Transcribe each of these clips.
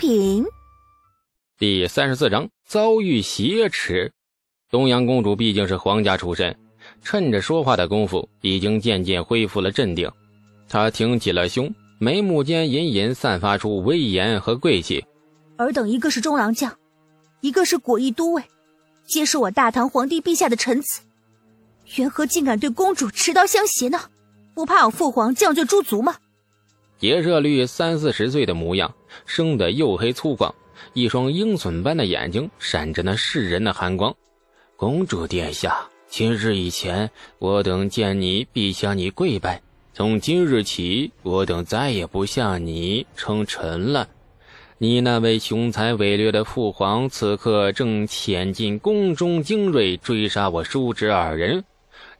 品。第三十四章遭遇挟持。东阳公主毕竟是皇家出身，趁着说话的功夫，已经渐渐恢复了镇定。她挺起了胸，眉目间隐隐散发出威严和贵气。尔等一个是中郎将，一个是果毅都尉，皆是我大唐皇帝陛下的臣子，缘何竟敢对公主持刀相胁呢？不怕我父皇降罪诛族吗？叶热绿三四十岁的模样，生得黝黑粗犷，一双鹰隼般的眼睛闪着那噬人的寒光。公主殿下，今日以前，我等见你必向你跪拜。从今日起，我等再也不向你称臣了。你那位雄才伟略的父皇，此刻正潜进宫中精锐，追杀我叔侄二人。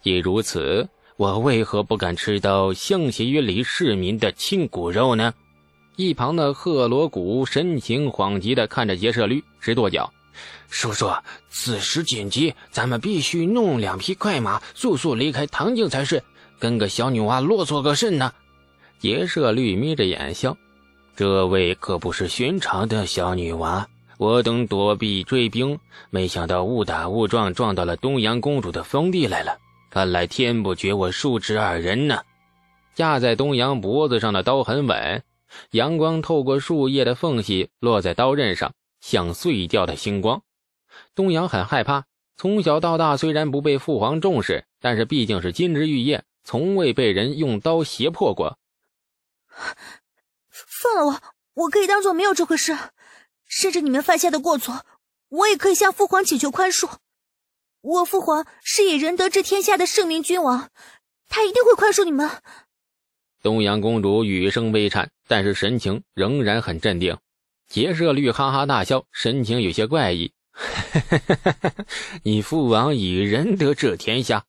既如此。我为何不敢吃到相挟于李世民的亲骨肉呢？一旁的贺罗谷神情恍急的看着劫舍律，直跺脚：“叔叔，此时紧急，咱们必须弄两匹快马，速速离开唐境才是。跟个小女娃啰嗦个甚呢？”劫舍律眯着眼笑：“这位可不是寻常的小女娃，我等躲避追兵，没想到误打误撞撞到了东阳公主的封地来了。”看来天不绝我叔侄二人呢。架在东阳脖子上的刀很稳，阳光透过树叶的缝隙落在刀刃上，像碎掉的星光。东阳很害怕，从小到大虽然不被父皇重视，但是毕竟是金枝玉叶，从未被人用刀胁迫过。放了我，我可以当做没有这回事。甚至你们犯下的过错，我也可以向父皇请求宽恕。我父皇是以仁德治天下的圣明君王，他一定会宽恕你们。东阳公主语声微颤，但是神情仍然很镇定。劫舍律哈哈大笑，神情有些怪异：“ 你父王以仁德治天下，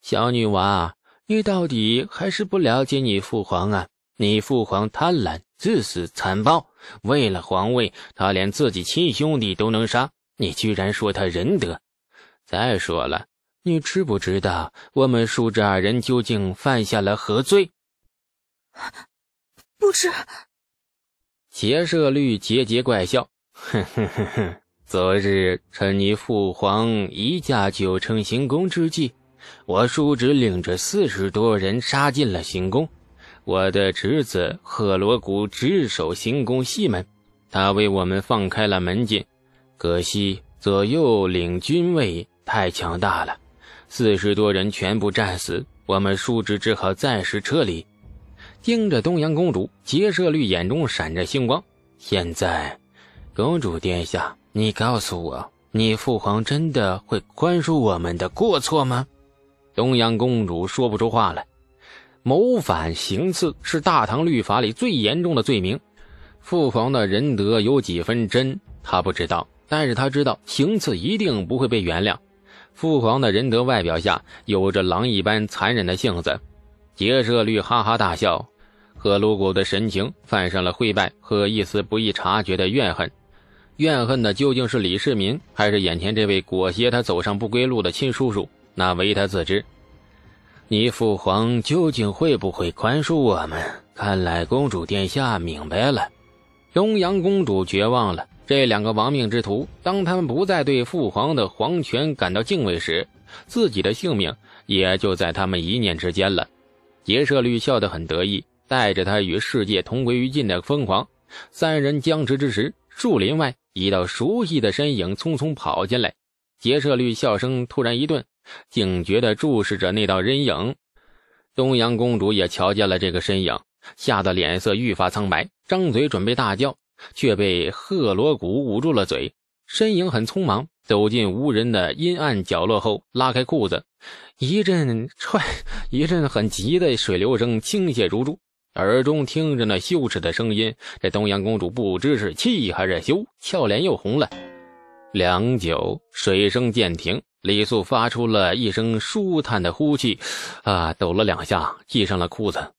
小女娃，你到底还是不了解你父皇啊！你父皇贪婪、自私、残暴，为了皇位，他连自己亲兄弟都能杀。你居然说他仁德！”再说了，你知不知道我们叔侄二人究竟犯下了何罪？不知。劫舍律桀桀怪笑，哼哼哼哼。昨日趁你父皇移驾九成行宫之际，我叔侄领着四十多人杀进了行宫。我的侄子赫罗古值守行宫西门，他为我们放开了门禁。可惜左右领军卫。太强大了，四十多人全部战死，我们叔侄只好暂时撤离。盯着东阳公主，劫舍律眼中闪着星光。现在，公主殿下，你告诉我，你父皇真的会宽恕我们的过错吗？东阳公主说不出话来。谋反行刺是大唐律法里最严重的罪名，父皇的仁德有几分真，他不知道，但是他知道行刺一定不会被原谅。父皇的仁德外表下有着狼一般残忍的性子，劫舍律哈哈大笑，贺鲁谷的神情泛上了灰败和一丝不易察觉的怨恨。怨恨的究竟是李世民，还是眼前这位裹挟他走上不归路的亲叔叔？那唯他自知。你父皇究竟会不会宽恕我们？看来公主殿下明白了。东阳公主绝望了。这两个亡命之徒，当他们不再对父皇的皇权感到敬畏时，自己的性命也就在他们一念之间了。劫舍律笑得很得意，带着他与世界同归于尽的疯狂。三人僵持之时，树林外一道熟悉的身影匆匆跑进来。劫舍律笑声突然一顿，警觉地注视着那道人影。东阳公主也瞧见了这个身影，吓得脸色愈发苍白，张嘴准备大叫。却被贺罗古捂住了嘴，身影很匆忙，走进无人的阴暗角落后，拉开裤子，一阵踹，一阵很急的水流声倾泻如注，耳中听着那羞耻的声音，这东阳公主不知是气还是羞，俏脸又红了。良久，水声渐停，李素发出了一声舒坦的呼气，啊，抖了两下，系上了裤子。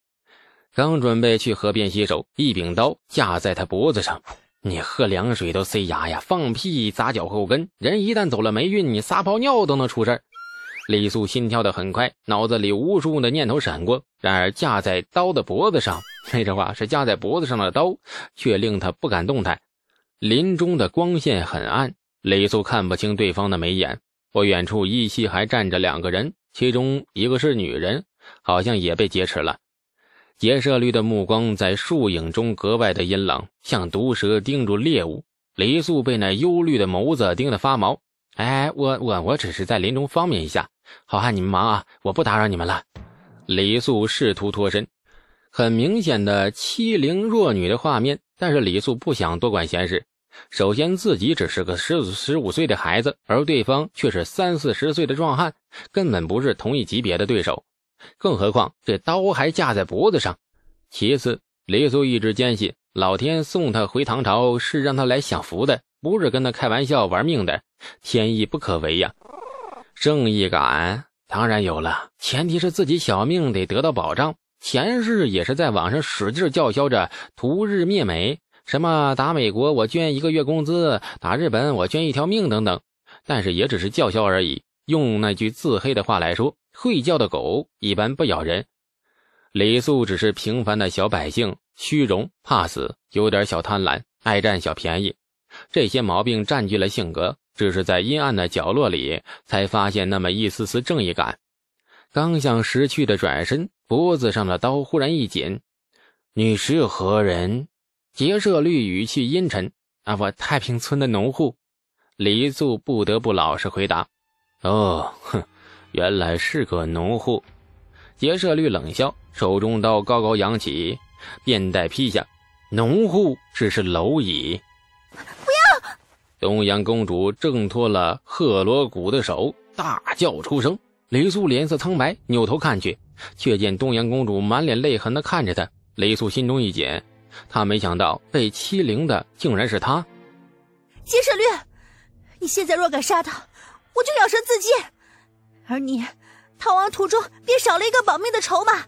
刚准备去河边洗手，一柄刀架在他脖子上。你喝凉水都塞牙呀，放屁砸脚后跟。人一旦走了霉运，你撒泡尿都能出事李素心跳的很快，脑子里无数的念头闪过。然而架在刀的脖子上，那句话是架在脖子上的刀，却令他不敢动弹。林中的光线很暗，李素看不清对方的眉眼。不远处依稀还站着两个人，其中一个是女人，好像也被劫持了。劫舍绿的目光在树影中格外的阴冷，像毒蛇盯住猎物。李素被那忧虑的眸子盯得发毛。哎，我我我只是在林中方便一下，好汉你们忙啊，我不打扰你们了。李素试图脱身，很明显的欺凌弱女的画面，但是李素不想多管闲事。首先，自己只是个十十五岁的孩子，而对方却是三四十岁的壮汉，根本不是同一级别的对手。更何况这刀还架在脖子上。其次，李素一直坚信老天送他回唐朝是让他来享福的，不是跟他开玩笑玩命的。天意不可违呀！正义感当然有了，前提是自己小命得得到保障。前世也是在网上使劲叫嚣着屠日灭美，什么打美国我捐一个月工资，打日本我捐一条命等等，但是也只是叫嚣而已。用那句自黑的话来说。会叫的狗一般不咬人，李素只是平凡的小百姓，虚荣、怕死，有点小贪婪，爱占小便宜，这些毛病占据了性格。只是在阴暗的角落里，才发现那么一丝丝正义感。刚想识趣的转身，脖子上的刀忽然一紧。你是何人？结社绿语气阴沉。啊，我太平村的农户。李素不得不老实回答。哦，哼。原来是个农户，劫舍绿冷笑，手中刀高高扬起，便带劈下。农户只是蝼蚁。不要！东阳公主挣脱了赫罗谷的手，大叫出声。雷素脸色苍白，扭头看去，却见东阳公主满脸泪痕的看着他。雷素心中一紧，他没想到被欺凌的竟然是他。劫舍绿，你现在若敢杀他，我就咬舌自尽。而你逃亡途中便少了一个保命的筹码，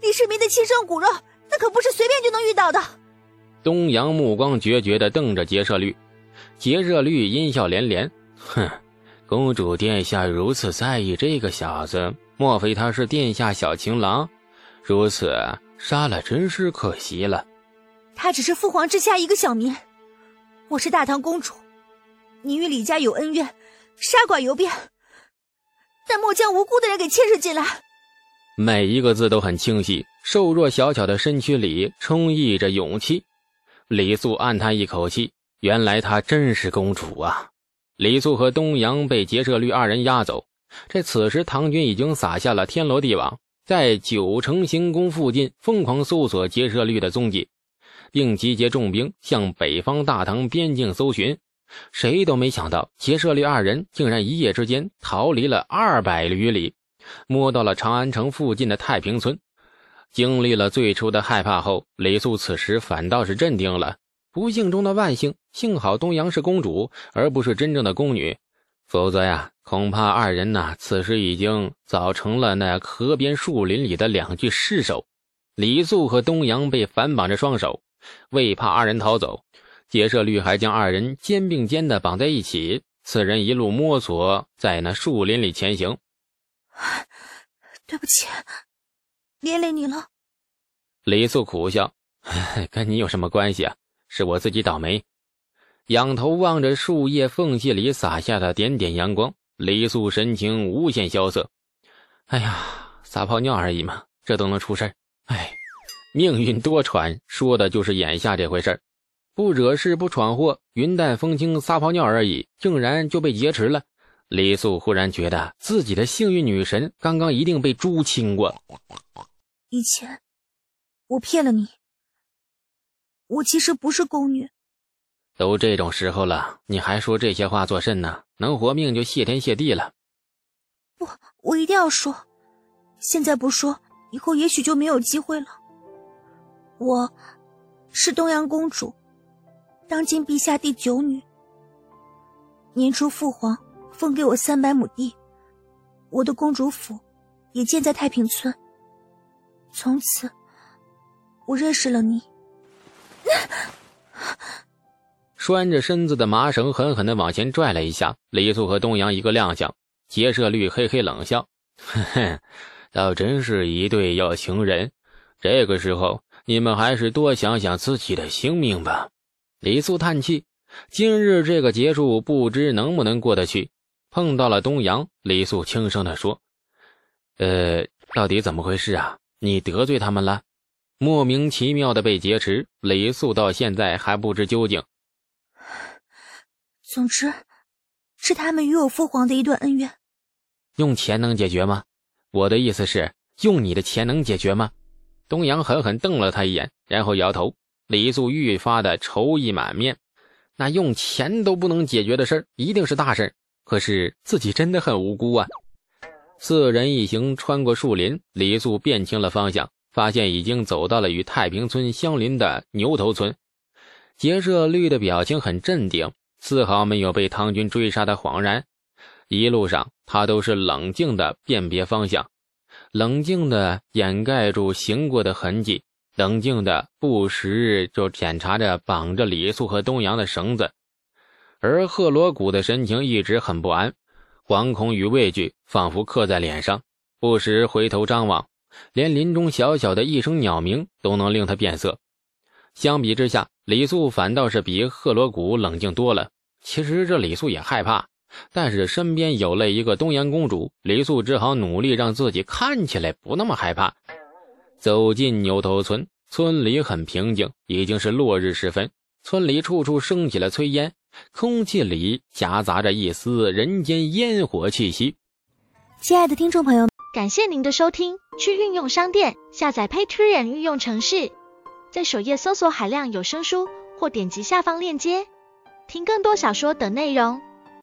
李世民的亲生骨肉，那可不是随便就能遇到的。东阳目光决绝的瞪着劫舍绿，劫舍绿阴笑连连，哼，公主殿下如此在意这个小子，莫非他是殿下小情郎？如此杀了真是可惜了。他只是父皇之下一个小民，我是大唐公主，你与李家有恩怨，杀剐由边。但莫将无辜的人给牵涉进来。每一个字都很清晰，瘦弱小巧的身躯里充溢着勇气。李素暗叹一口气，原来她真是公主啊！李素和东阳被劫舍率二人押走。这此时，唐军已经撒下了天罗地网，在九成行宫附近疯狂搜索劫舍率的踪迹，并集结重兵向北方大唐边境搜寻。谁都没想到，劫舍绿二人竟然一夜之间逃离了二百余里，摸到了长安城附近的太平村。经历了最初的害怕后，李素此时反倒是镇定了。不幸中的万幸，幸好东阳是公主，而不是真正的宫女，否则呀，恐怕二人呐，此时已经早成了那河边树林里的两具尸首。李素和东阳被反绑着双手，为怕二人逃走。劫舍绿还将二人肩并肩的绑在一起，此人一路摸索在那树林里前行。对不起，连累你了。李素苦笑：“ 跟你有什么关系啊？是我自己倒霉。”仰头望着树叶缝隙里洒下的点点阳光，李素神情无限萧瑟。哎呀，撒泡尿而已嘛，这都能出事哎，命运多舛，说的就是眼下这回事不惹事不闯祸，云淡风轻撒泡尿而已，竟然就被劫持了。李素忽然觉得自己的幸运女神刚刚一定被猪亲过。以前我骗了你，我其实不是宫女。都这种时候了，你还说这些话做甚呢？能活命就谢天谢地了。不，我一定要说，现在不说，以后也许就没有机会了。我是东阳公主。当今陛下第九女。年初父皇封给我三百亩地，我的公主府也建在太平村。从此，我认识了你。拴着身子的麻绳狠狠的往前拽了一下，李素和东阳一个踉跄，劫舍绿嘿嘿冷笑：“ 哼哼，倒真是一对有情人。这个时候，你们还是多想想自己的性命吧。”李素叹气，今日这个结束，不知能不能过得去。碰到了东阳，李素轻声地说：“呃，到底怎么回事啊？你得罪他们了？莫名其妙的被劫持，李素到现在还不知究竟。总之，是他们与我父皇的一段恩怨。用钱能解决吗？我的意思是，用你的钱能解决吗？”东阳狠狠瞪了他一眼，然后摇头。李素愈发的愁意满面。那用钱都不能解决的事儿，一定是大事。可是自己真的很无辜啊！四人一行穿过树林，李素辨清了方向，发现已经走到了与太平村相邻的牛头村。杰舍绿的表情很镇定，丝毫没有被唐军追杀的恍然。一路上，他都是冷静的辨别方向，冷静的掩盖住行过的痕迹。冷静的，不时就检查着绑着李素和东阳的绳子，而赫罗谷的神情一直很不安，惶恐与畏惧仿佛刻在脸上，不时回头张望，连林中小小的一声鸟鸣都能令他变色。相比之下，李素反倒是比赫罗谷冷静多了。其实这李素也害怕，但是身边有了一个东阳公主，李素只好努力让自己看起来不那么害怕。走进牛头村，村里很平静，已经是落日时分。村里处处升起了炊烟，空气里夹杂着一丝人间烟火气息。亲爱的听众朋友，感谢您的收听。去运用商店下载 Patreon 运用城市，在首页搜索海量有声书，或点击下方链接听更多小说等内容。